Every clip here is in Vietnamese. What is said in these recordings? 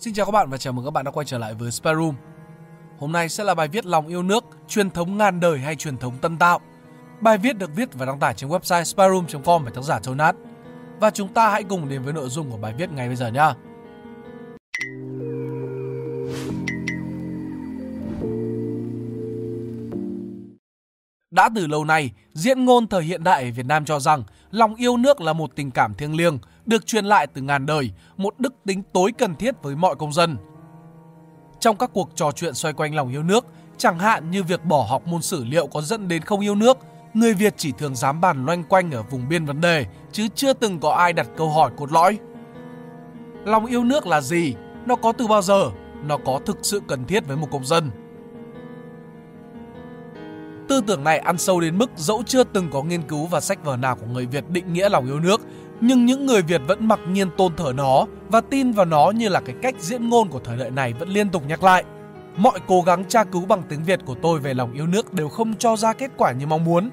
Xin chào các bạn và chào mừng các bạn đã quay trở lại với Spare Room. Hôm nay sẽ là bài viết lòng yêu nước, truyền thống ngàn đời hay truyền thống tân tạo. Bài viết được viết và đăng tải trên website spareroom.com bởi tác giả Tonat. Và chúng ta hãy cùng đến với nội dung của bài viết ngay bây giờ nhé. Đã từ lâu nay, diễn ngôn thời hiện đại ở Việt Nam cho rằng lòng yêu nước là một tình cảm thiêng liêng, được truyền lại từ ngàn đời, một đức tính tối cần thiết với mọi công dân. Trong các cuộc trò chuyện xoay quanh lòng yêu nước, chẳng hạn như việc bỏ học môn sử liệu có dẫn đến không yêu nước, người Việt chỉ thường dám bàn loanh quanh ở vùng biên vấn đề, chứ chưa từng có ai đặt câu hỏi cốt lõi. Lòng yêu nước là gì? Nó có từ bao giờ? Nó có thực sự cần thiết với một công dân? Tư tưởng này ăn sâu đến mức dẫu chưa từng có nghiên cứu và sách vở nào của người Việt định nghĩa lòng yêu nước, nhưng những người Việt vẫn mặc nhiên tôn thờ nó và tin vào nó như là cái cách diễn ngôn của thời đại này vẫn liên tục nhắc lại. Mọi cố gắng tra cứu bằng tiếng Việt của tôi về lòng yêu nước đều không cho ra kết quả như mong muốn.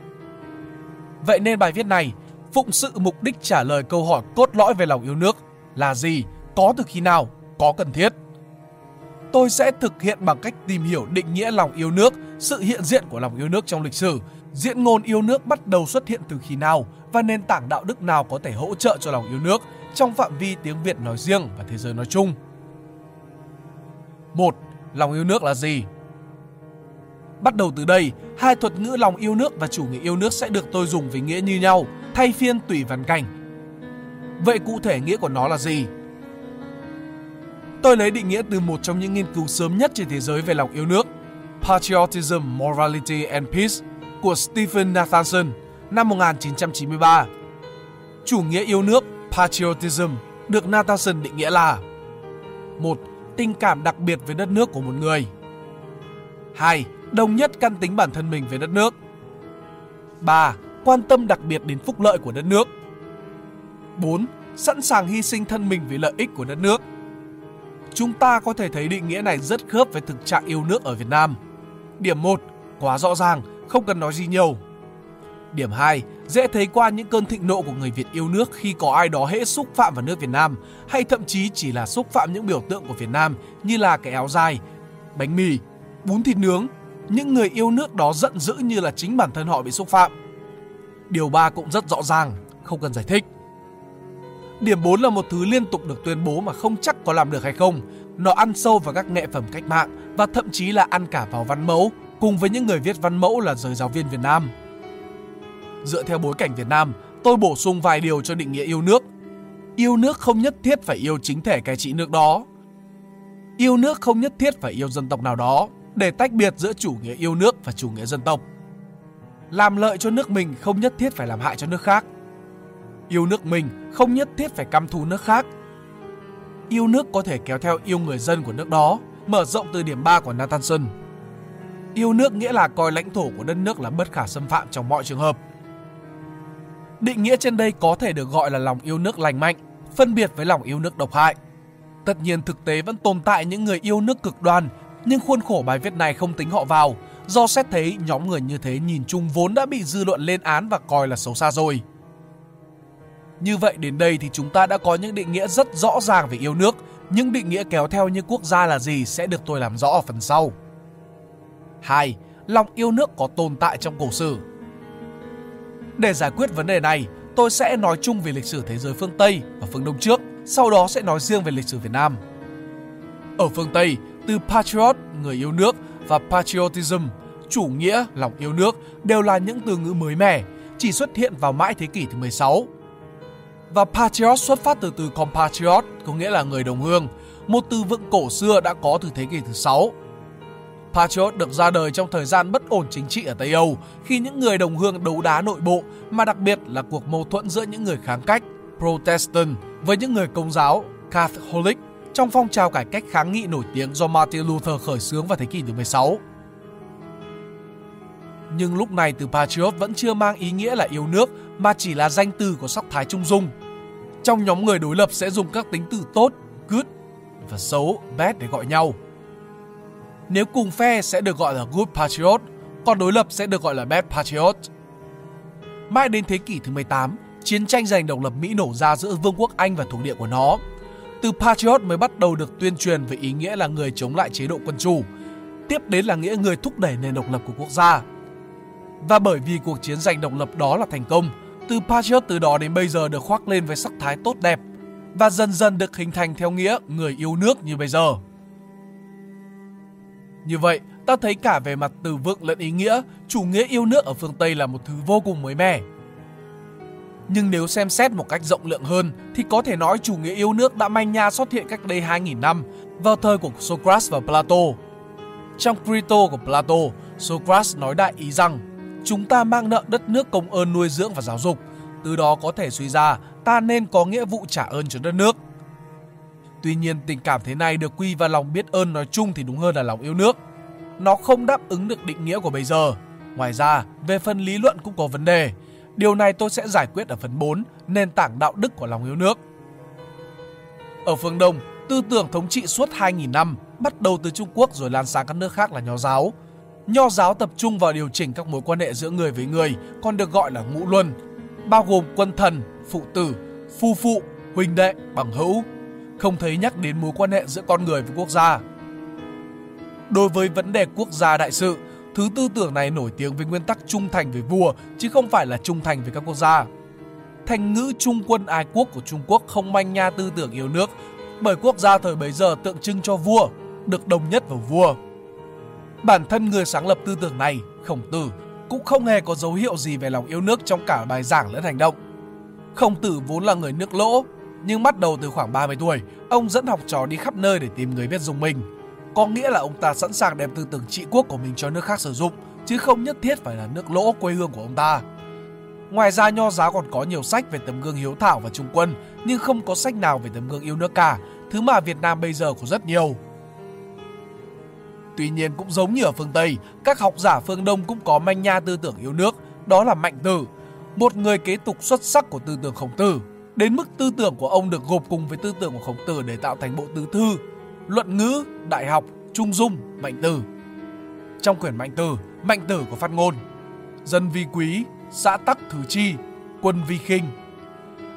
Vậy nên bài viết này phụng sự mục đích trả lời câu hỏi cốt lõi về lòng yêu nước là gì, có từ khi nào, có cần thiết. Tôi sẽ thực hiện bằng cách tìm hiểu định nghĩa lòng yêu nước, sự hiện diện của lòng yêu nước trong lịch sử, diễn ngôn yêu nước bắt đầu xuất hiện từ khi nào và nền tảng đạo đức nào có thể hỗ trợ cho lòng yêu nước trong phạm vi tiếng Việt nói riêng và thế giới nói chung. 1. Lòng yêu nước là gì? Bắt đầu từ đây, hai thuật ngữ lòng yêu nước và chủ nghĩa yêu nước sẽ được tôi dùng với nghĩa như nhau, thay phiên tùy văn cảnh. Vậy cụ thể nghĩa của nó là gì? Tôi lấy định nghĩa từ một trong những nghiên cứu sớm nhất trên thế giới về lòng yêu nước, Patriotism, Morality and Peace của Stephen Nathanson năm 1993. Chủ nghĩa yêu nước, patriotism, được Nathanson định nghĩa là một Tình cảm đặc biệt với đất nước của một người 2. Đồng nhất căn tính bản thân mình với đất nước 3. Quan tâm đặc biệt đến phúc lợi của đất nước 4. Sẵn sàng hy sinh thân mình vì lợi ích của đất nước Chúng ta có thể thấy định nghĩa này rất khớp với thực trạng yêu nước ở Việt Nam. Điểm 1. Quá rõ ràng, không cần nói gì nhiều. Điểm 2. Dễ thấy qua những cơn thịnh nộ của người Việt yêu nước khi có ai đó hễ xúc phạm vào nước Việt Nam hay thậm chí chỉ là xúc phạm những biểu tượng của Việt Nam như là cái áo dài, bánh mì, bún thịt nướng. Những người yêu nước đó giận dữ như là chính bản thân họ bị xúc phạm. Điều 3 cũng rất rõ ràng, không cần giải thích. Điểm 4 là một thứ liên tục được tuyên bố mà không chắc có làm được hay không. Nó ăn sâu vào các nghệ phẩm cách mạng và thậm chí là ăn cả vào văn mẫu cùng với những người viết văn mẫu là giới giáo viên Việt Nam. Dựa theo bối cảnh Việt Nam, tôi bổ sung vài điều cho định nghĩa yêu nước. Yêu nước không nhất thiết phải yêu chính thể cai trị nước đó. Yêu nước không nhất thiết phải yêu dân tộc nào đó để tách biệt giữa chủ nghĩa yêu nước và chủ nghĩa dân tộc. Làm lợi cho nước mình không nhất thiết phải làm hại cho nước khác. Yêu nước mình không nhất thiết phải căm thù nước khác. Yêu nước có thể kéo theo yêu người dân của nước đó, mở rộng từ điểm 3 của Nathanson. Yêu nước nghĩa là coi lãnh thổ của đất nước là bất khả xâm phạm trong mọi trường hợp. Định nghĩa trên đây có thể được gọi là lòng yêu nước lành mạnh, phân biệt với lòng yêu nước độc hại. Tất nhiên thực tế vẫn tồn tại những người yêu nước cực đoan, nhưng khuôn khổ bài viết này không tính họ vào, do xét thấy nhóm người như thế nhìn chung vốn đã bị dư luận lên án và coi là xấu xa rồi. Như vậy đến đây thì chúng ta đã có những định nghĩa rất rõ ràng về yêu nước, những định nghĩa kéo theo như quốc gia là gì sẽ được tôi làm rõ ở phần sau. 2. Lòng yêu nước có tồn tại trong cổ sử. Để giải quyết vấn đề này, tôi sẽ nói chung về lịch sử thế giới phương Tây và phương Đông trước, sau đó sẽ nói riêng về lịch sử Việt Nam. Ở phương Tây, từ patriot, người yêu nước và patriotism, chủ nghĩa, lòng yêu nước đều là những từ ngữ mới mẻ, chỉ xuất hiện vào mãi thế kỷ thứ 16 và patriot xuất phát từ từ compatriot có nghĩa là người đồng hương, một từ vựng cổ xưa đã có từ thế kỷ thứ 6. Patriot được ra đời trong thời gian bất ổn chính trị ở Tây Âu khi những người đồng hương đấu đá nội bộ mà đặc biệt là cuộc mâu thuẫn giữa những người kháng cách Protestant với những người công giáo Catholic trong phong trào cải cách kháng nghị nổi tiếng do Martin Luther khởi xướng vào thế kỷ thứ 16. Nhưng lúc này từ patriot vẫn chưa mang ý nghĩa là yêu nước mà chỉ là danh từ có sắc thái trung dung. Trong nhóm người đối lập sẽ dùng các tính từ tốt, good và xấu, bad để gọi nhau. Nếu cùng phe sẽ được gọi là good patriot, còn đối lập sẽ được gọi là bad patriot. Mãi đến thế kỷ thứ 18, chiến tranh giành độc lập Mỹ nổ ra giữa Vương quốc Anh và thuộc địa của nó. từ patriot mới bắt đầu được tuyên truyền về ý nghĩa là người chống lại chế độ quân chủ. Tiếp đến là nghĩa người thúc đẩy nền độc lập của quốc gia. Và bởi vì cuộc chiến giành độc lập đó là thành công, từ patriot từ đó đến bây giờ được khoác lên với sắc thái tốt đẹp và dần dần được hình thành theo nghĩa người yêu nước như bây giờ. Như vậy, ta thấy cả về mặt từ vựng lẫn ý nghĩa, chủ nghĩa yêu nước ở phương Tây là một thứ vô cùng mới mẻ. Nhưng nếu xem xét một cách rộng lượng hơn thì có thể nói chủ nghĩa yêu nước đã manh nha xuất hiện cách đây 2.000 năm vào thời của Socrates và Plato. Trong Crito của Plato, Socrates nói đại ý rằng chúng ta mang nợ đất nước công ơn nuôi dưỡng và giáo dục, từ đó có thể suy ra ta nên có nghĩa vụ trả ơn cho đất nước. Tuy nhiên tình cảm thế này được quy vào lòng biết ơn nói chung thì đúng hơn là lòng yêu nước. Nó không đáp ứng được định nghĩa của bây giờ. Ngoài ra, về phần lý luận cũng có vấn đề. Điều này tôi sẽ giải quyết ở phần 4, nền tảng đạo đức của lòng yêu nước. Ở phương Đông, tư tưởng thống trị suốt 2.000 năm, bắt đầu từ Trung Quốc rồi lan sang các nước khác là nho giáo. Nho giáo tập trung vào điều chỉnh các mối quan hệ giữa người với người, còn được gọi là ngũ luân, bao gồm quân thần, phụ tử, phu phụ, huynh đệ, bằng hữu, không thấy nhắc đến mối quan hệ giữa con người với quốc gia. Đối với vấn đề quốc gia đại sự, thứ tư tưởng này nổi tiếng với nguyên tắc trung thành với vua chứ không phải là trung thành với các quốc gia. Thành ngữ trung quân ái quốc của Trung Quốc không manh nha tư tưởng yêu nước bởi quốc gia thời bấy giờ tượng trưng cho vua, được đồng nhất vào vua. Bản thân người sáng lập tư tưởng này, Khổng Tử, cũng không hề có dấu hiệu gì về lòng yêu nước trong cả bài giảng lẫn hành động. Khổng Tử vốn là người nước lỗ, nhưng bắt đầu từ khoảng 30 tuổi, ông dẫn học trò đi khắp nơi để tìm người biết dùng mình. Có nghĩa là ông ta sẵn sàng đem tư tưởng trị quốc của mình cho nước khác sử dụng, chứ không nhất thiết phải là nước lỗ quê hương của ông ta. Ngoài ra nho giáo còn có nhiều sách về tấm gương hiếu thảo và trung quân, nhưng không có sách nào về tấm gương yêu nước cả, thứ mà Việt Nam bây giờ có rất nhiều. Tuy nhiên cũng giống như ở phương Tây, các học giả phương Đông cũng có manh nha tư tưởng yêu nước, đó là Mạnh Tử, một người kế tục xuất sắc của tư tưởng Khổng Tử. Đến mức tư tưởng của ông được gộp cùng với tư tưởng của Khổng Tử để tạo thành bộ tứ thư, luận ngữ, đại học, trung dung, mạnh tử. Trong quyển Mạnh Tử, Mạnh Tử có phát ngôn Dân vi quý, xã tắc thứ chi, quân vi khinh.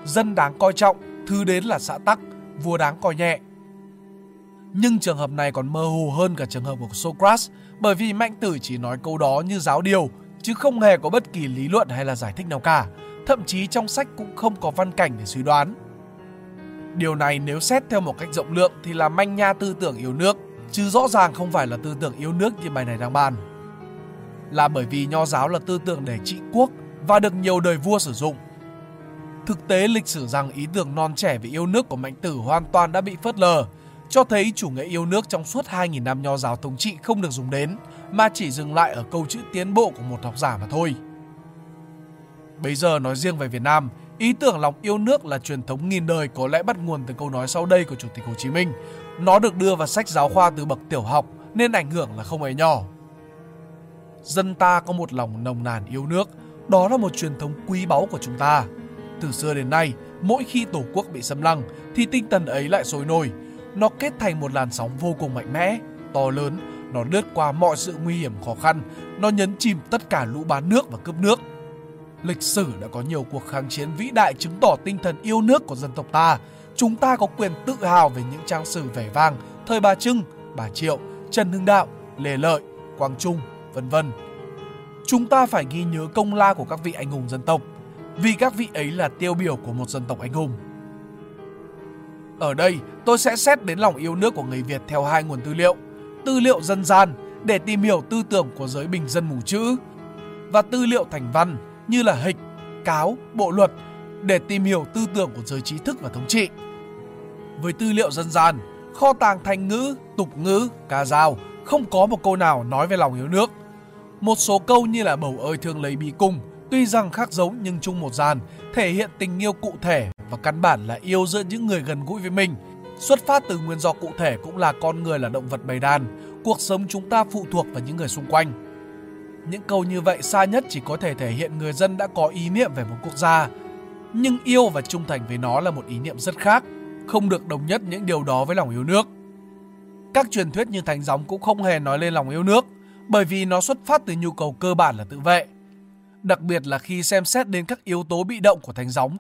Dân đáng coi trọng, thứ đến là xã tắc, vua đáng coi nhẹ. Nhưng trường hợp này còn mơ hồ hơn cả trường hợp của Socrates bởi vì Mạnh Tử chỉ nói câu đó như giáo điều chứ không hề có bất kỳ lý luận hay là giải thích nào cả. Thậm chí trong sách cũng không có văn cảnh để suy đoán. Điều này nếu xét theo một cách rộng lượng thì là manh nha tư tưởng yêu nước, chứ rõ ràng không phải là tư tưởng yêu nước như bài này đang bàn. Là bởi vì nho giáo là tư tưởng để trị quốc và được nhiều đời vua sử dụng. Thực tế lịch sử rằng ý tưởng non trẻ về yêu nước của Mạnh Tử hoàn toàn đã bị phớt lờ, cho thấy chủ nghĩa yêu nước trong suốt 2.000 năm nho giáo thống trị không được dùng đến, mà chỉ dừng lại ở câu chữ tiến bộ của một học giả mà thôi. Bây giờ nói riêng về Việt Nam, ý tưởng lòng yêu nước là truyền thống nghìn đời có lẽ bắt nguồn từ câu nói sau đây của Chủ tịch Hồ Chí Minh. Nó được đưa vào sách giáo khoa từ bậc tiểu học nên ảnh hưởng là không hề nhỏ. Dân ta có một lòng nồng nàn yêu nước, đó là một truyền thống quý báu của chúng ta. Từ xưa đến nay, mỗi khi Tổ quốc bị xâm lăng thì tinh thần ấy lại sôi nổi. Nó kết thành một làn sóng vô cùng mạnh mẽ, to lớn, nó lướt qua mọi sự nguy hiểm khó khăn, nó nhấn chìm tất cả lũ bán nước và cướp nước. Lịch sử đã có nhiều cuộc kháng chiến vĩ đại chứng tỏ tinh thần yêu nước của dân tộc ta. Chúng ta có quyền tự hào về những trang sử vẻ vang thời Bà Trưng, Bà Triệu, Trần Hưng Đạo, Lê Lợi, Quang Trung, vân vân. Chúng ta phải ghi nhớ công lao của các vị anh hùng dân tộc, vì các vị ấy là tiêu biểu của một dân tộc anh hùng. Ở đây, tôi sẽ xét đến lòng yêu nước của người Việt theo hai nguồn tư liệu. Tư liệu dân gian để tìm hiểu tư tưởng của giới bình dân mù chữ và tư liệu thành văn như là hịch, cáo, bộ luật để tìm hiểu tư tưởng của giới trí thức và thống trị. Với tư liệu dân gian, kho tàng thành ngữ, tục ngữ, ca dao không có một câu nào nói về lòng yêu nước. Một số câu như là bầu ơi thương lấy bí cung, tuy rằng khác giống nhưng chung một dàn, thể hiện tình yêu cụ thể và căn bản là yêu giữa những người gần gũi với mình. Xuất phát từ nguyên do cụ thể cũng là con người là động vật bầy đàn, cuộc sống chúng ta phụ thuộc vào những người xung quanh. Những câu như vậy xa nhất chỉ có thể thể hiện người dân đã có ý niệm về một quốc gia, nhưng yêu và trung thành với nó là một ý niệm rất khác, không được đồng nhất những điều đó với lòng yêu nước. Các truyền thuyết như thánh gióng cũng không hề nói lên lòng yêu nước, bởi vì nó xuất phát từ nhu cầu cơ bản là tự vệ. Đặc biệt là khi xem xét đến các yếu tố bị động của thánh gióng,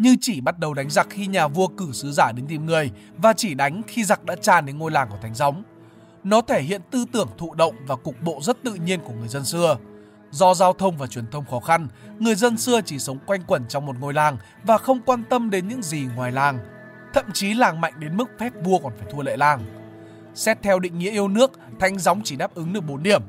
như chỉ bắt đầu đánh giặc khi nhà vua cử sứ giả đến tìm người và chỉ đánh khi giặc đã tràn đến ngôi làng của Thánh Gióng. Nó thể hiện tư tưởng thụ động và cục bộ rất tự nhiên của người dân xưa. Do giao thông và truyền thông khó khăn, người dân xưa chỉ sống quanh quẩn trong một ngôi làng và không quan tâm đến những gì ngoài làng. Thậm chí làng mạnh đến mức phép vua còn phải thua lệ làng. Xét theo định nghĩa yêu nước, Thánh Gióng chỉ đáp ứng được 4 điểm.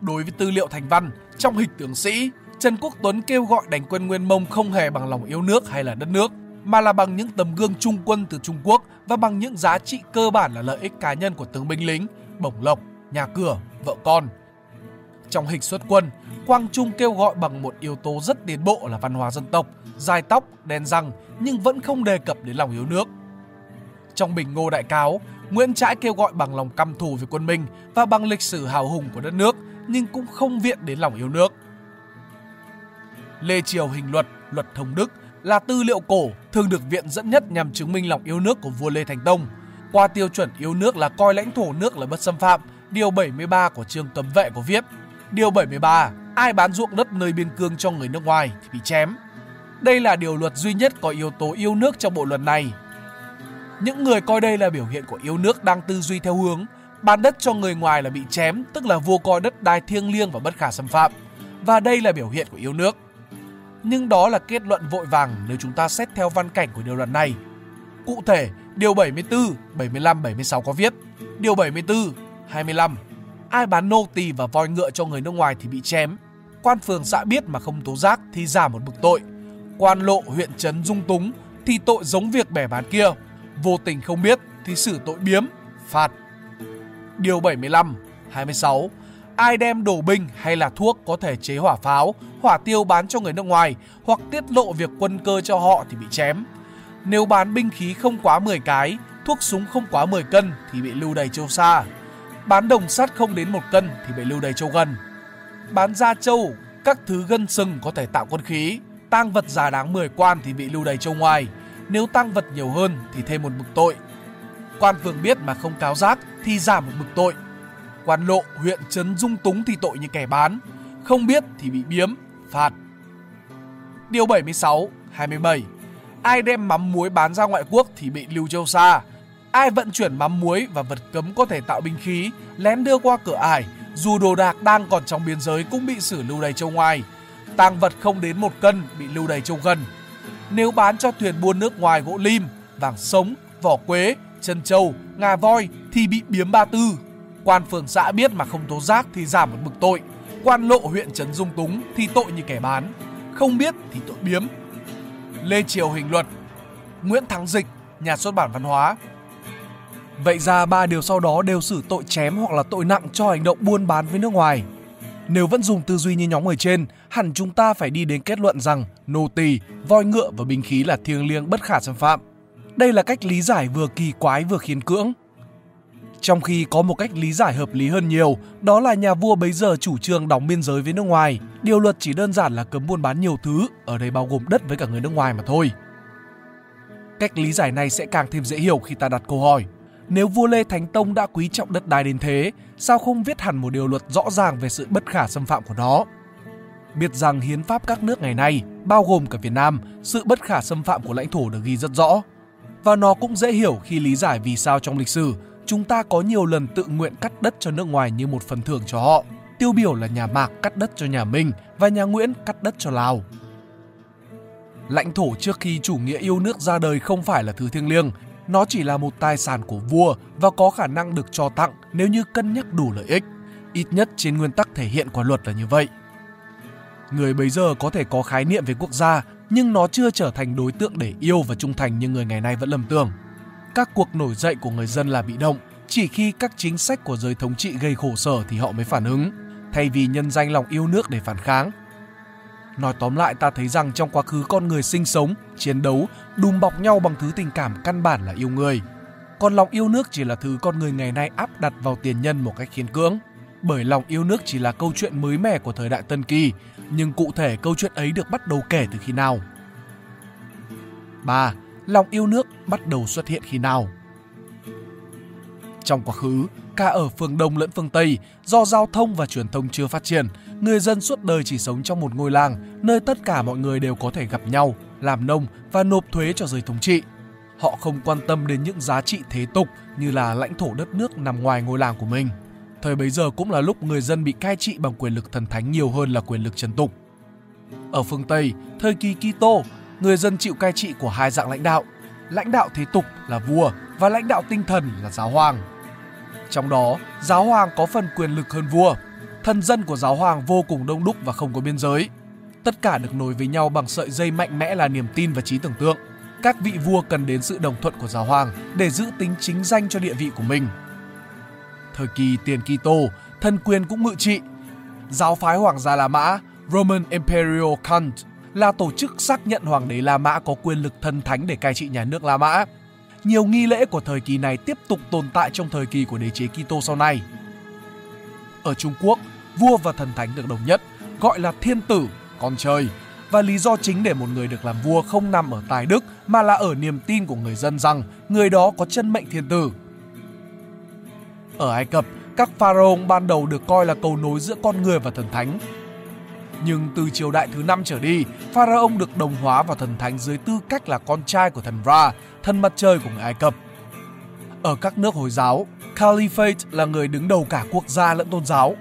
Đối với tư liệu thành văn, trong hịch tướng sĩ, Trần Quốc Tuấn kêu gọi đánh quân Nguyên Mông không hề bằng lòng yêu nước hay là đất nước, mà là bằng những tấm gương trung quân từ Trung Quốc và bằng những giá trị cơ bản là lợi ích cá nhân của tướng binh lính, bổng lộc, nhà cửa, vợ con. Trong hình xuất quân, Quang Trung kêu gọi bằng một yếu tố rất tiến bộ là văn hóa dân tộc, dài tóc, đen răng nhưng vẫn không đề cập đến lòng yêu nước. Trong Bình Ngô Đại Cáo, Nguyễn Trãi kêu gọi bằng lòng căm thù về quân Minh và bằng lịch sử hào hùng của đất nước nhưng cũng không viện đến lòng yêu nước. Lê Triều Hình Luật, Luật Thông Đức là tư liệu cổ thường được viện dẫn nhất nhằm chứng minh lòng yêu nước của vua Lê Thành Tông. Qua tiêu chuẩn yêu nước là coi lãnh thổ nước là bất xâm phạm, điều 73 của chương cấm vệ có viết. Điều 73, ai bán ruộng đất nơi biên cương cho người nước ngoài thì bị chém. Đây là điều luật duy nhất có yếu tố yêu nước trong bộ luật này. Những người coi đây là biểu hiện của yêu nước đang tư duy theo hướng bán đất cho người ngoài là bị chém, tức là vua coi đất đai thiêng liêng và bất khả xâm phạm. Và đây là biểu hiện của yêu nước nhưng đó là kết luận vội vàng nếu chúng ta xét theo văn cảnh của điều luật này. Cụ thể, điều 74, 75, 76 có viết, điều 74, 25, ai bán nô tỳ và voi ngựa cho người nước ngoài thì bị chém. Quan phường xã biết mà không tố giác thì giảm một bực tội. Quan lộ huyện trấn dung túng thì tội giống việc bẻ bán kia. Vô tình không biết thì xử tội biếm, phạt. Điều 75, 26, ai đem đổ binh hay là thuốc có thể chế hỏa pháo, hỏa tiêu bán cho người nước ngoài hoặc tiết lộ việc quân cơ cho họ thì bị chém. Nếu bán binh khí không quá 10 cái, thuốc súng không quá 10 cân thì bị lưu đầy châu xa. Bán đồng sắt không đến một cân thì bị lưu đầy châu gần. Bán da châu, các thứ gân sừng có thể tạo quân khí. Tang vật giá đáng 10 quan thì bị lưu đầy châu ngoài. Nếu tăng vật nhiều hơn thì thêm một bực tội. Quan phường biết mà không cáo giác thì giảm một bực tội Quan lộ huyện Trấn Dung Túng thì tội như kẻ bán, không biết thì bị biếm, phạt. Điều 76, 27. Ai đem mắm muối bán ra ngoại quốc thì bị lưu châu xa. Ai vận chuyển mắm muối và vật cấm có thể tạo binh khí, lén đưa qua cửa ải, dù đồ đạc đang còn trong biên giới cũng bị xử lưu đầy châu ngoài. Tang vật không đến một cân bị lưu đầy châu gần. Nếu bán cho thuyền buôn nước ngoài gỗ lim, vàng sống, vỏ quế, chân châu, ngà voi thì bị biếm ba tư, Quan phường xã biết mà không tố giác thì giảm một bực tội. Quan lộ huyện Trấn Dung Túng thì tội như kẻ bán. Không biết thì tội biếm. Lê Triều Hình Luật Nguyễn Thắng Dịch, nhà xuất bản văn hóa Vậy ra ba điều sau đó đều xử tội chém hoặc là tội nặng cho hành động buôn bán với nước ngoài. Nếu vẫn dùng tư duy như nhóm người trên, hẳn chúng ta phải đi đến kết luận rằng nô tỳ, voi ngựa và binh khí là thiêng liêng bất khả xâm phạm. Đây là cách lý giải vừa kỳ quái vừa khiến cưỡng. Trong khi có một cách lý giải hợp lý hơn nhiều, đó là nhà vua bấy giờ chủ trương đóng biên giới với nước ngoài. Điều luật chỉ đơn giản là cấm buôn bán nhiều thứ, ở đây bao gồm đất với cả người nước ngoài mà thôi. Cách lý giải này sẽ càng thêm dễ hiểu khi ta đặt câu hỏi. Nếu vua Lê Thánh Tông đã quý trọng đất đai đến thế, sao không viết hẳn một điều luật rõ ràng về sự bất khả xâm phạm của nó? Biết rằng hiến pháp các nước ngày nay, bao gồm cả Việt Nam, sự bất khả xâm phạm của lãnh thổ được ghi rất rõ. Và nó cũng dễ hiểu khi lý giải vì sao trong lịch sử chúng ta có nhiều lần tự nguyện cắt đất cho nước ngoài như một phần thưởng cho họ. Tiêu biểu là nhà Mạc cắt đất cho nhà Minh và nhà Nguyễn cắt đất cho Lào. Lãnh thổ trước khi chủ nghĩa yêu nước ra đời không phải là thứ thiêng liêng, nó chỉ là một tài sản của vua và có khả năng được cho tặng nếu như cân nhắc đủ lợi ích. Ít nhất trên nguyên tắc thể hiện của luật là như vậy. Người bấy giờ có thể có khái niệm về quốc gia, nhưng nó chưa trở thành đối tượng để yêu và trung thành như người ngày nay vẫn lầm tưởng các cuộc nổi dậy của người dân là bị động, chỉ khi các chính sách của giới thống trị gây khổ sở thì họ mới phản ứng, thay vì nhân danh lòng yêu nước để phản kháng. Nói tóm lại ta thấy rằng trong quá khứ con người sinh sống, chiến đấu, đùm bọc nhau bằng thứ tình cảm căn bản là yêu người. Còn lòng yêu nước chỉ là thứ con người ngày nay áp đặt vào tiền nhân một cách khiến cưỡng. Bởi lòng yêu nước chỉ là câu chuyện mới mẻ của thời đại Tân Kỳ, nhưng cụ thể câu chuyện ấy được bắt đầu kể từ khi nào? Lòng yêu nước bắt đầu xuất hiện khi nào. Trong quá khứ, cả ở phương Đông lẫn phương Tây, do giao thông và truyền thông chưa phát triển, người dân suốt đời chỉ sống trong một ngôi làng, nơi tất cả mọi người đều có thể gặp nhau, làm nông và nộp thuế cho giới thống trị. Họ không quan tâm đến những giá trị thế tục như là lãnh thổ đất nước nằm ngoài ngôi làng của mình. Thời bấy giờ cũng là lúc người dân bị cai trị bằng quyền lực thần thánh nhiều hơn là quyền lực trần tục. Ở phương Tây, thời kỳ Kitô, người dân chịu cai trị của hai dạng lãnh đạo, lãnh đạo thế tục là vua và lãnh đạo tinh thần là giáo hoàng. Trong đó, giáo hoàng có phần quyền lực hơn vua. Thần dân của giáo hoàng vô cùng đông đúc và không có biên giới. Tất cả được nối với nhau bằng sợi dây mạnh mẽ là niềm tin và trí tưởng tượng. Các vị vua cần đến sự đồng thuận của giáo hoàng để giữ tính chính danh cho địa vị của mình. Thời kỳ tiền Kitô, thần quyền cũng ngự trị. Giáo phái hoàng gia La Mã, Roman Imperial Cult là tổ chức xác nhận hoàng đế La Mã có quyền lực thần thánh để cai trị nhà nước La Mã. Nhiều nghi lễ của thời kỳ này tiếp tục tồn tại trong thời kỳ của đế chế Kitô sau này. Ở Trung Quốc, vua và thần thánh được đồng nhất, gọi là thiên tử, con trời. Và lý do chính để một người được làm vua không nằm ở tài đức mà là ở niềm tin của người dân rằng người đó có chân mệnh thiên tử. Ở Ai Cập, các pharaoh ban đầu được coi là cầu nối giữa con người và thần thánh, nhưng từ triều đại thứ năm trở đi, Pharaoh được đồng hóa vào thần thánh dưới tư cách là con trai của thần Ra, thần mặt trời của người Ai Cập. Ở các nước Hồi giáo, Caliphate là người đứng đầu cả quốc gia lẫn tôn giáo.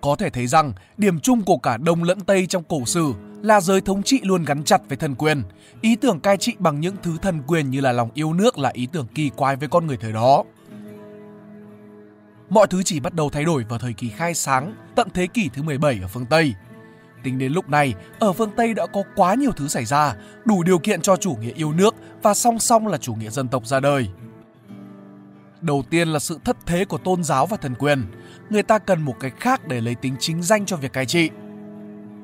Có thể thấy rằng điểm chung của cả Đông lẫn Tây trong cổ sử là giới thống trị luôn gắn chặt với thần quyền. Ý tưởng cai trị bằng những thứ thần quyền như là lòng yêu nước là ý tưởng kỳ quái với con người thời đó. Mọi thứ chỉ bắt đầu thay đổi vào thời kỳ khai sáng, tận thế kỷ thứ 17 ở phương Tây. Tính đến lúc này, ở phương Tây đã có quá nhiều thứ xảy ra, đủ điều kiện cho chủ nghĩa yêu nước và song song là chủ nghĩa dân tộc ra đời. Đầu tiên là sự thất thế của tôn giáo và thần quyền. Người ta cần một cái khác để lấy tính chính danh cho việc cai trị.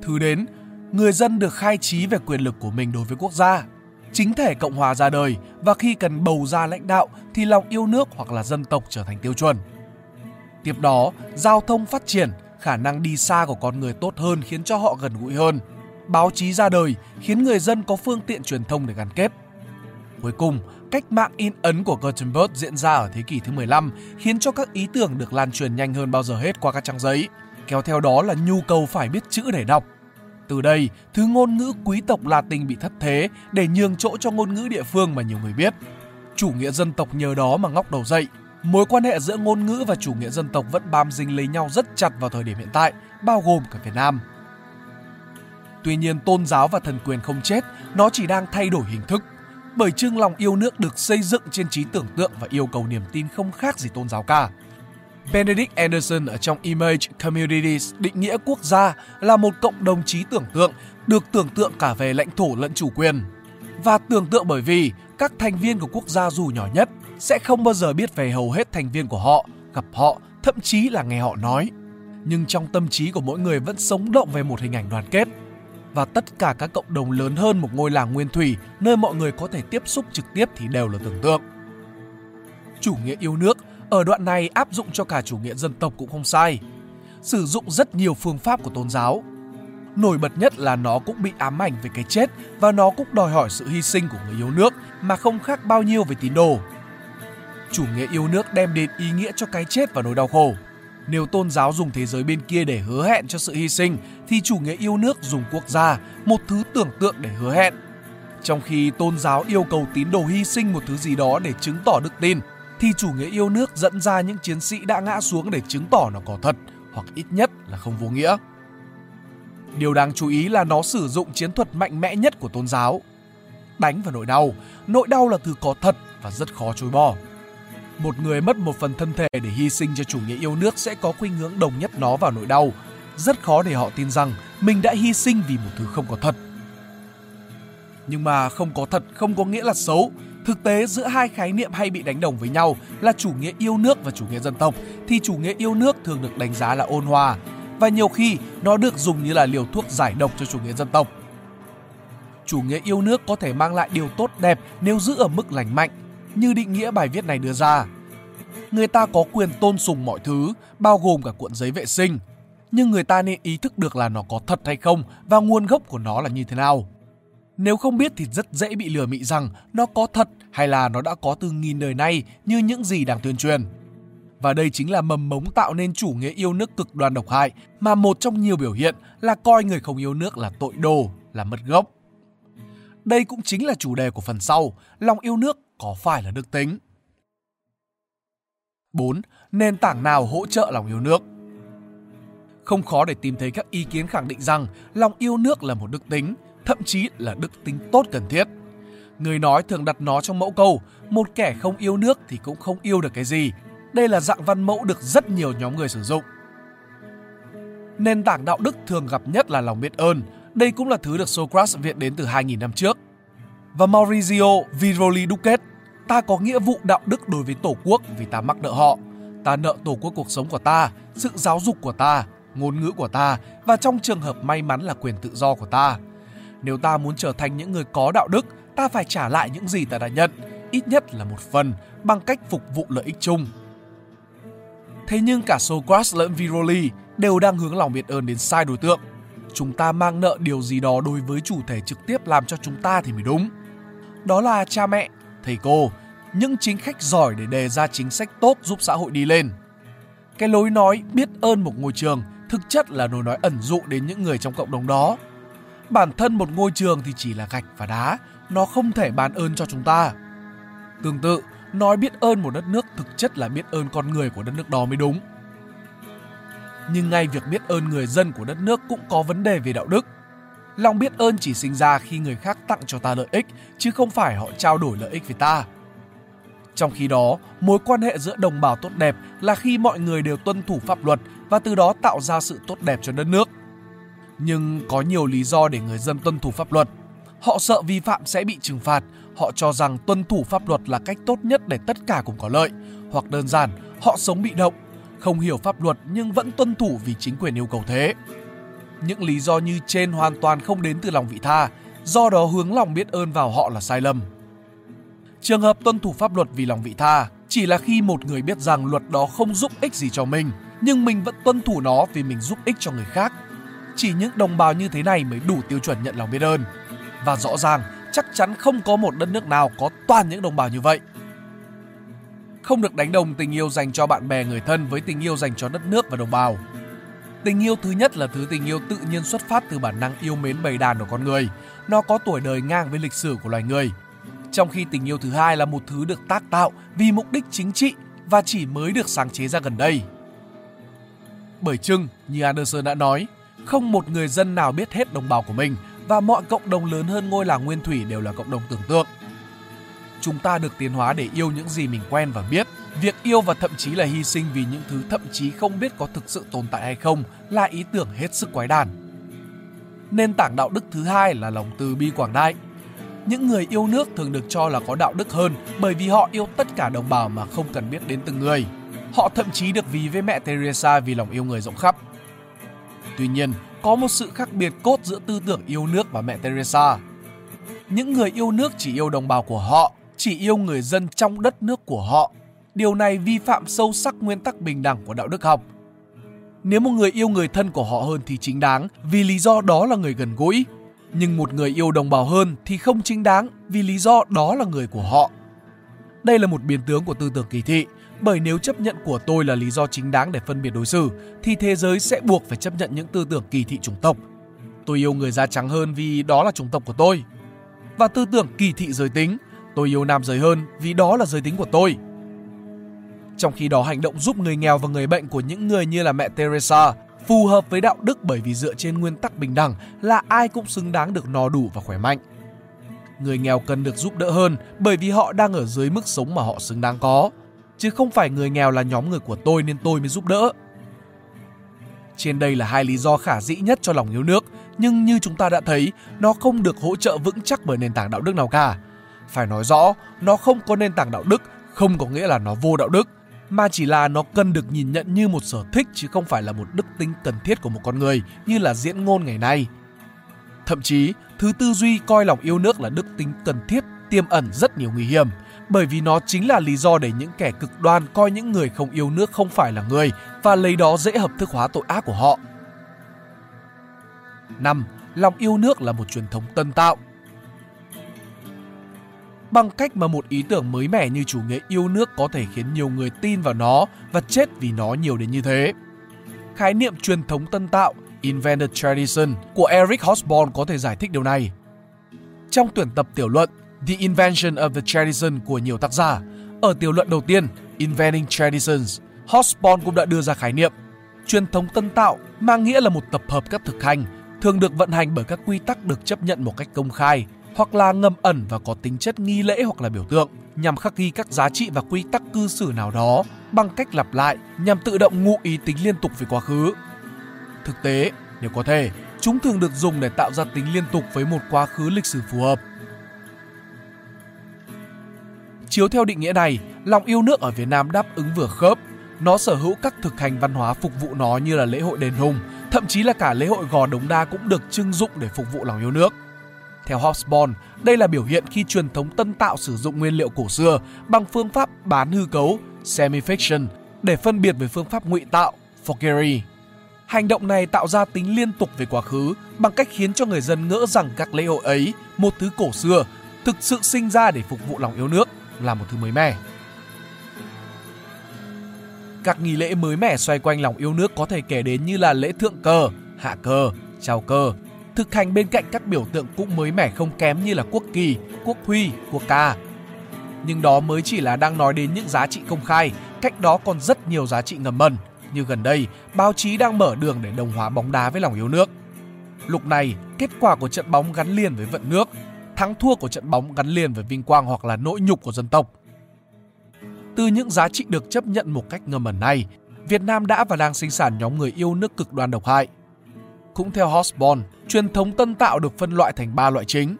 Thứ đến, người dân được khai trí về quyền lực của mình đối với quốc gia. Chính thể Cộng hòa ra đời và khi cần bầu ra lãnh đạo thì lòng yêu nước hoặc là dân tộc trở thành tiêu chuẩn. Tiếp đó, giao thông phát triển, khả năng đi xa của con người tốt hơn khiến cho họ gần gũi hơn. Báo chí ra đời khiến người dân có phương tiện truyền thông để gắn kết. Cuối cùng, cách mạng in ấn của Gutenberg diễn ra ở thế kỷ thứ 15 khiến cho các ý tưởng được lan truyền nhanh hơn bao giờ hết qua các trang giấy. Kéo theo đó là nhu cầu phải biết chữ để đọc. Từ đây, thứ ngôn ngữ quý tộc Latin bị thất thế để nhường chỗ cho ngôn ngữ địa phương mà nhiều người biết. Chủ nghĩa dân tộc nhờ đó mà ngóc đầu dậy, Mối quan hệ giữa ngôn ngữ và chủ nghĩa dân tộc vẫn bám dính lấy nhau rất chặt vào thời điểm hiện tại, bao gồm cả Việt Nam. Tuy nhiên tôn giáo và thần quyền không chết, nó chỉ đang thay đổi hình thức. Bởi chương lòng yêu nước được xây dựng trên trí tưởng tượng và yêu cầu niềm tin không khác gì tôn giáo cả. Benedict Anderson ở trong Image Communities định nghĩa quốc gia là một cộng đồng trí tưởng tượng được tưởng tượng cả về lãnh thổ lẫn chủ quyền. Và tưởng tượng bởi vì các thành viên của quốc gia dù nhỏ nhất sẽ không bao giờ biết về hầu hết thành viên của họ, gặp họ, thậm chí là nghe họ nói. Nhưng trong tâm trí của mỗi người vẫn sống động về một hình ảnh đoàn kết. Và tất cả các cộng đồng lớn hơn một ngôi làng nguyên thủy nơi mọi người có thể tiếp xúc trực tiếp thì đều là tưởng tượng. Chủ nghĩa yêu nước ở đoạn này áp dụng cho cả chủ nghĩa dân tộc cũng không sai. Sử dụng rất nhiều phương pháp của tôn giáo. Nổi bật nhất là nó cũng bị ám ảnh về cái chết và nó cũng đòi hỏi sự hy sinh của người yêu nước mà không khác bao nhiêu về tín đồ chủ nghĩa yêu nước đem đến ý nghĩa cho cái chết và nỗi đau khổ. Nếu tôn giáo dùng thế giới bên kia để hứa hẹn cho sự hy sinh, thì chủ nghĩa yêu nước dùng quốc gia, một thứ tưởng tượng để hứa hẹn. Trong khi tôn giáo yêu cầu tín đồ hy sinh một thứ gì đó để chứng tỏ đức tin, thì chủ nghĩa yêu nước dẫn ra những chiến sĩ đã ngã xuống để chứng tỏ nó có thật, hoặc ít nhất là không vô nghĩa. Điều đáng chú ý là nó sử dụng chiến thuật mạnh mẽ nhất của tôn giáo. Đánh vào nỗi đau, nỗi đau là thứ có thật và rất khó chối bỏ một người mất một phần thân thể để hy sinh cho chủ nghĩa yêu nước sẽ có khuynh hướng đồng nhất nó vào nỗi đau. Rất khó để họ tin rằng mình đã hy sinh vì một thứ không có thật. Nhưng mà không có thật không có nghĩa là xấu. Thực tế, giữa hai khái niệm hay bị đánh đồng với nhau là chủ nghĩa yêu nước và chủ nghĩa dân tộc, thì chủ nghĩa yêu nước thường được đánh giá là ôn hòa, và nhiều khi nó được dùng như là liều thuốc giải độc cho chủ nghĩa dân tộc. Chủ nghĩa yêu nước có thể mang lại điều tốt đẹp nếu giữ ở mức lành mạnh như định nghĩa bài viết này đưa ra. Người ta có quyền tôn sùng mọi thứ, bao gồm cả cuộn giấy vệ sinh, nhưng người ta nên ý thức được là nó có thật hay không và nguồn gốc của nó là như thế nào. Nếu không biết thì rất dễ bị lừa mị rằng nó có thật hay là nó đã có từ nghìn đời nay như những gì đang tuyên truyền. Và đây chính là mầm mống tạo nên chủ nghĩa yêu nước cực đoan độc hại mà một trong nhiều biểu hiện là coi người không yêu nước là tội đồ, là mất gốc. Đây cũng chính là chủ đề của phần sau, lòng yêu nước có phải là đức tính? 4. Nền tảng nào hỗ trợ lòng yêu nước? Không khó để tìm thấy các ý kiến khẳng định rằng lòng yêu nước là một đức tính, thậm chí là đức tính tốt cần thiết. Người nói thường đặt nó trong mẫu câu, một kẻ không yêu nước thì cũng không yêu được cái gì. Đây là dạng văn mẫu được rất nhiều nhóm người sử dụng. Nền tảng đạo đức thường gặp nhất là lòng biết ơn. Đây cũng là thứ được Socrates viện đến từ 2.000 năm trước. Và Maurizio Viroli đúc kết, ta có nghĩa vụ đạo đức đối với Tổ quốc vì ta mắc nợ họ. Ta nợ Tổ quốc cuộc sống của ta, sự giáo dục của ta, ngôn ngữ của ta và trong trường hợp may mắn là quyền tự do của ta. Nếu ta muốn trở thành những người có đạo đức, ta phải trả lại những gì ta đã nhận, ít nhất là một phần, bằng cách phục vụ lợi ích chung. Thế nhưng cả Socrates lẫn Viroli đều đang hướng lòng biết ơn đến sai đối tượng. Chúng ta mang nợ điều gì đó đối với chủ thể trực tiếp làm cho chúng ta thì mới đúng. Đó là cha mẹ, thầy cô, những chính khách giỏi để đề ra chính sách tốt giúp xã hội đi lên. Cái lối nói biết ơn một ngôi trường thực chất là lối nói ẩn dụ đến những người trong cộng đồng đó. Bản thân một ngôi trường thì chỉ là gạch và đá, nó không thể ban ơn cho chúng ta. Tương tự, nói biết ơn một đất nước thực chất là biết ơn con người của đất nước đó mới đúng. Nhưng ngay việc biết ơn người dân của đất nước cũng có vấn đề về đạo đức. Lòng biết ơn chỉ sinh ra khi người khác tặng cho ta lợi ích, chứ không phải họ trao đổi lợi ích với ta. Trong khi đó, mối quan hệ giữa đồng bào tốt đẹp là khi mọi người đều tuân thủ pháp luật và từ đó tạo ra sự tốt đẹp cho đất nước. Nhưng có nhiều lý do để người dân tuân thủ pháp luật. Họ sợ vi phạm sẽ bị trừng phạt, họ cho rằng tuân thủ pháp luật là cách tốt nhất để tất cả cùng có lợi, hoặc đơn giản, họ sống bị động, không hiểu pháp luật nhưng vẫn tuân thủ vì chính quyền yêu cầu thế. Những lý do như trên hoàn toàn không đến từ lòng vị tha, do đó hướng lòng biết ơn vào họ là sai lầm. Trường hợp tuân thủ pháp luật vì lòng vị tha chỉ là khi một người biết rằng luật đó không giúp ích gì cho mình, nhưng mình vẫn tuân thủ nó vì mình giúp ích cho người khác. Chỉ những đồng bào như thế này mới đủ tiêu chuẩn nhận lòng biết ơn. Và rõ ràng, chắc chắn không có một đất nước nào có toàn những đồng bào như vậy. Không được đánh đồng tình yêu dành cho bạn bè người thân với tình yêu dành cho đất nước và đồng bào. Tình yêu thứ nhất là thứ tình yêu tự nhiên xuất phát từ bản năng yêu mến bầy đàn của con người. Nó có tuổi đời ngang với lịch sử của loài người trong khi tình yêu thứ hai là một thứ được tác tạo vì mục đích chính trị và chỉ mới được sáng chế ra gần đây. Bởi chưng, như Anderson đã nói, không một người dân nào biết hết đồng bào của mình và mọi cộng đồng lớn hơn ngôi làng nguyên thủy đều là cộng đồng tưởng tượng. Chúng ta được tiến hóa để yêu những gì mình quen và biết. Việc yêu và thậm chí là hy sinh vì những thứ thậm chí không biết có thực sự tồn tại hay không là ý tưởng hết sức quái đản. Nền tảng đạo đức thứ hai là lòng từ bi quảng đại – những người yêu nước thường được cho là có đạo đức hơn bởi vì họ yêu tất cả đồng bào mà không cần biết đến từng người. Họ thậm chí được ví với mẹ Teresa vì lòng yêu người rộng khắp. Tuy nhiên, có một sự khác biệt cốt giữa tư tưởng yêu nước và mẹ Teresa. Những người yêu nước chỉ yêu đồng bào của họ, chỉ yêu người dân trong đất nước của họ. Điều này vi phạm sâu sắc nguyên tắc bình đẳng của đạo đức học. Nếu một người yêu người thân của họ hơn thì chính đáng vì lý do đó là người gần gũi, nhưng một người yêu đồng bào hơn thì không chính đáng vì lý do đó là người của họ. Đây là một biến tướng của tư tưởng kỳ thị, bởi nếu chấp nhận của tôi là lý do chính đáng để phân biệt đối xử thì thế giới sẽ buộc phải chấp nhận những tư tưởng kỳ thị chủng tộc. Tôi yêu người da trắng hơn vì đó là chủng tộc của tôi. Và tư tưởng kỳ thị giới tính, tôi yêu nam giới hơn vì đó là giới tính của tôi. Trong khi đó hành động giúp người nghèo và người bệnh của những người như là mẹ Teresa phù hợp với đạo đức bởi vì dựa trên nguyên tắc bình đẳng là ai cũng xứng đáng được no đủ và khỏe mạnh. Người nghèo cần được giúp đỡ hơn bởi vì họ đang ở dưới mức sống mà họ xứng đáng có, chứ không phải người nghèo là nhóm người của tôi nên tôi mới giúp đỡ. Trên đây là hai lý do khả dĩ nhất cho lòng yêu nước, nhưng như chúng ta đã thấy, nó không được hỗ trợ vững chắc bởi nền tảng đạo đức nào cả. Phải nói rõ, nó không có nền tảng đạo đức không có nghĩa là nó vô đạo đức mà chỉ là nó cần được nhìn nhận như một sở thích chứ không phải là một đức tính cần thiết của một con người như là diễn ngôn ngày nay. Thậm chí, thứ tư duy coi lòng yêu nước là đức tính cần thiết tiềm ẩn rất nhiều nguy hiểm bởi vì nó chính là lý do để những kẻ cực đoan coi những người không yêu nước không phải là người và lấy đó dễ hợp thức hóa tội ác của họ. 5. Lòng yêu nước là một truyền thống tân tạo bằng cách mà một ý tưởng mới mẻ như chủ nghĩa yêu nước có thể khiến nhiều người tin vào nó và chết vì nó nhiều đến như thế. Khái niệm truyền thống tân tạo Invented Tradition của Eric Hobsbawm có thể giải thích điều này. Trong tuyển tập tiểu luận The Invention of the Tradition của nhiều tác giả, ở tiểu luận đầu tiên Inventing Traditions, Hobsbawm cũng đã đưa ra khái niệm truyền thống tân tạo mang nghĩa là một tập hợp các thực hành thường được vận hành bởi các quy tắc được chấp nhận một cách công khai hoặc là ngầm ẩn và có tính chất nghi lễ hoặc là biểu tượng nhằm khắc ghi các giá trị và quy tắc cư xử nào đó bằng cách lặp lại nhằm tự động ngụ ý tính liên tục về quá khứ. Thực tế, nếu có thể, chúng thường được dùng để tạo ra tính liên tục với một quá khứ lịch sử phù hợp. Chiếu theo định nghĩa này, lòng yêu nước ở Việt Nam đáp ứng vừa khớp. Nó sở hữu các thực hành văn hóa phục vụ nó như là lễ hội đền hùng, thậm chí là cả lễ hội gò đống đa cũng được trưng dụng để phục vụ lòng yêu nước. Theo Hobsbawm, đây là biểu hiện khi truyền thống tân tạo sử dụng nguyên liệu cổ xưa bằng phương pháp bán hư cấu semi-fiction để phân biệt với phương pháp ngụy tạo forgery. Hành động này tạo ra tính liên tục về quá khứ bằng cách khiến cho người dân ngỡ rằng các lễ hội ấy, một thứ cổ xưa, thực sự sinh ra để phục vụ lòng yêu nước là một thứ mới mẻ. Các nghi lễ mới mẻ xoay quanh lòng yêu nước có thể kể đến như là lễ thượng cờ, hạ cờ, chào cờ, thực hành bên cạnh các biểu tượng cũng mới mẻ không kém như là quốc kỳ, quốc huy, quốc ca. Nhưng đó mới chỉ là đang nói đến những giá trị công khai, cách đó còn rất nhiều giá trị ngầm mần. Như gần đây, báo chí đang mở đường để đồng hóa bóng đá với lòng yêu nước. Lúc này, kết quả của trận bóng gắn liền với vận nước, thắng thua của trận bóng gắn liền với vinh quang hoặc là nỗi nhục của dân tộc. Từ những giá trị được chấp nhận một cách ngầm ẩn này, Việt Nam đã và đang sinh sản nhóm người yêu nước cực đoan độc hại – cũng theo Hosborn, truyền thống tân tạo được phân loại thành 3 loại chính.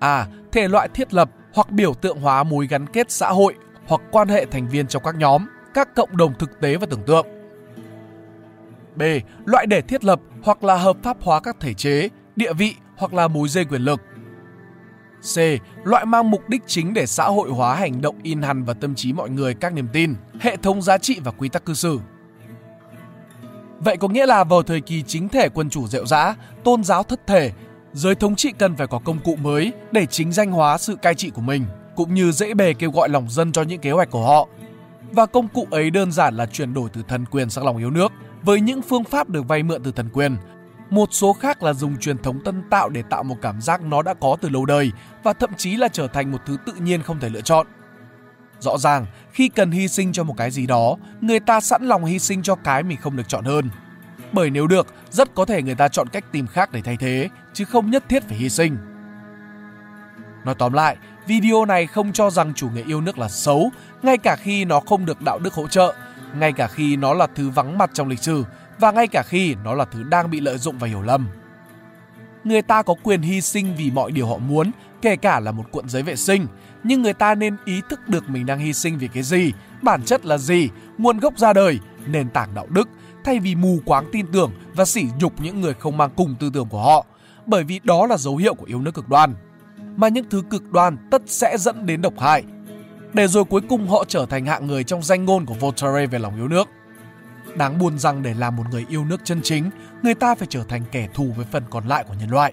A. Thể loại thiết lập hoặc biểu tượng hóa mối gắn kết xã hội hoặc quan hệ thành viên trong các nhóm, các cộng đồng thực tế và tưởng tượng. B. Loại để thiết lập hoặc là hợp pháp hóa các thể chế, địa vị hoặc là mối dây quyền lực. C. Loại mang mục đích chính để xã hội hóa hành động in hằn vào tâm trí mọi người các niềm tin, hệ thống giá trị và quy tắc cư xử. Vậy có nghĩa là vào thời kỳ chính thể quân chủ rệu rã, tôn giáo thất thể, giới thống trị cần phải có công cụ mới để chính danh hóa sự cai trị của mình, cũng như dễ bề kêu gọi lòng dân cho những kế hoạch của họ. Và công cụ ấy đơn giản là chuyển đổi từ thần quyền sang lòng yêu nước, với những phương pháp được vay mượn từ thần quyền. Một số khác là dùng truyền thống tân tạo để tạo một cảm giác nó đã có từ lâu đời và thậm chí là trở thành một thứ tự nhiên không thể lựa chọn. Rõ ràng, khi cần hy sinh cho một cái gì đó, người ta sẵn lòng hy sinh cho cái mình không được chọn hơn. Bởi nếu được, rất có thể người ta chọn cách tìm khác để thay thế, chứ không nhất thiết phải hy sinh. Nói tóm lại, video này không cho rằng chủ nghĩa yêu nước là xấu, ngay cả khi nó không được đạo đức hỗ trợ, ngay cả khi nó là thứ vắng mặt trong lịch sử và ngay cả khi nó là thứ đang bị lợi dụng và hiểu lầm. Người ta có quyền hy sinh vì mọi điều họ muốn, kể cả là một cuộn giấy vệ sinh, nhưng người ta nên ý thức được mình đang hy sinh vì cái gì, bản chất là gì, nguồn gốc ra đời, nền tảng đạo đức, thay vì mù quáng tin tưởng và sỉ nhục những người không mang cùng tư tưởng của họ, bởi vì đó là dấu hiệu của yêu nước cực đoan. Mà những thứ cực đoan tất sẽ dẫn đến độc hại, để rồi cuối cùng họ trở thành hạng người trong danh ngôn của Voltaire về lòng yêu nước. Đáng buồn rằng để làm một người yêu nước chân chính, người ta phải trở thành kẻ thù với phần còn lại của nhân loại.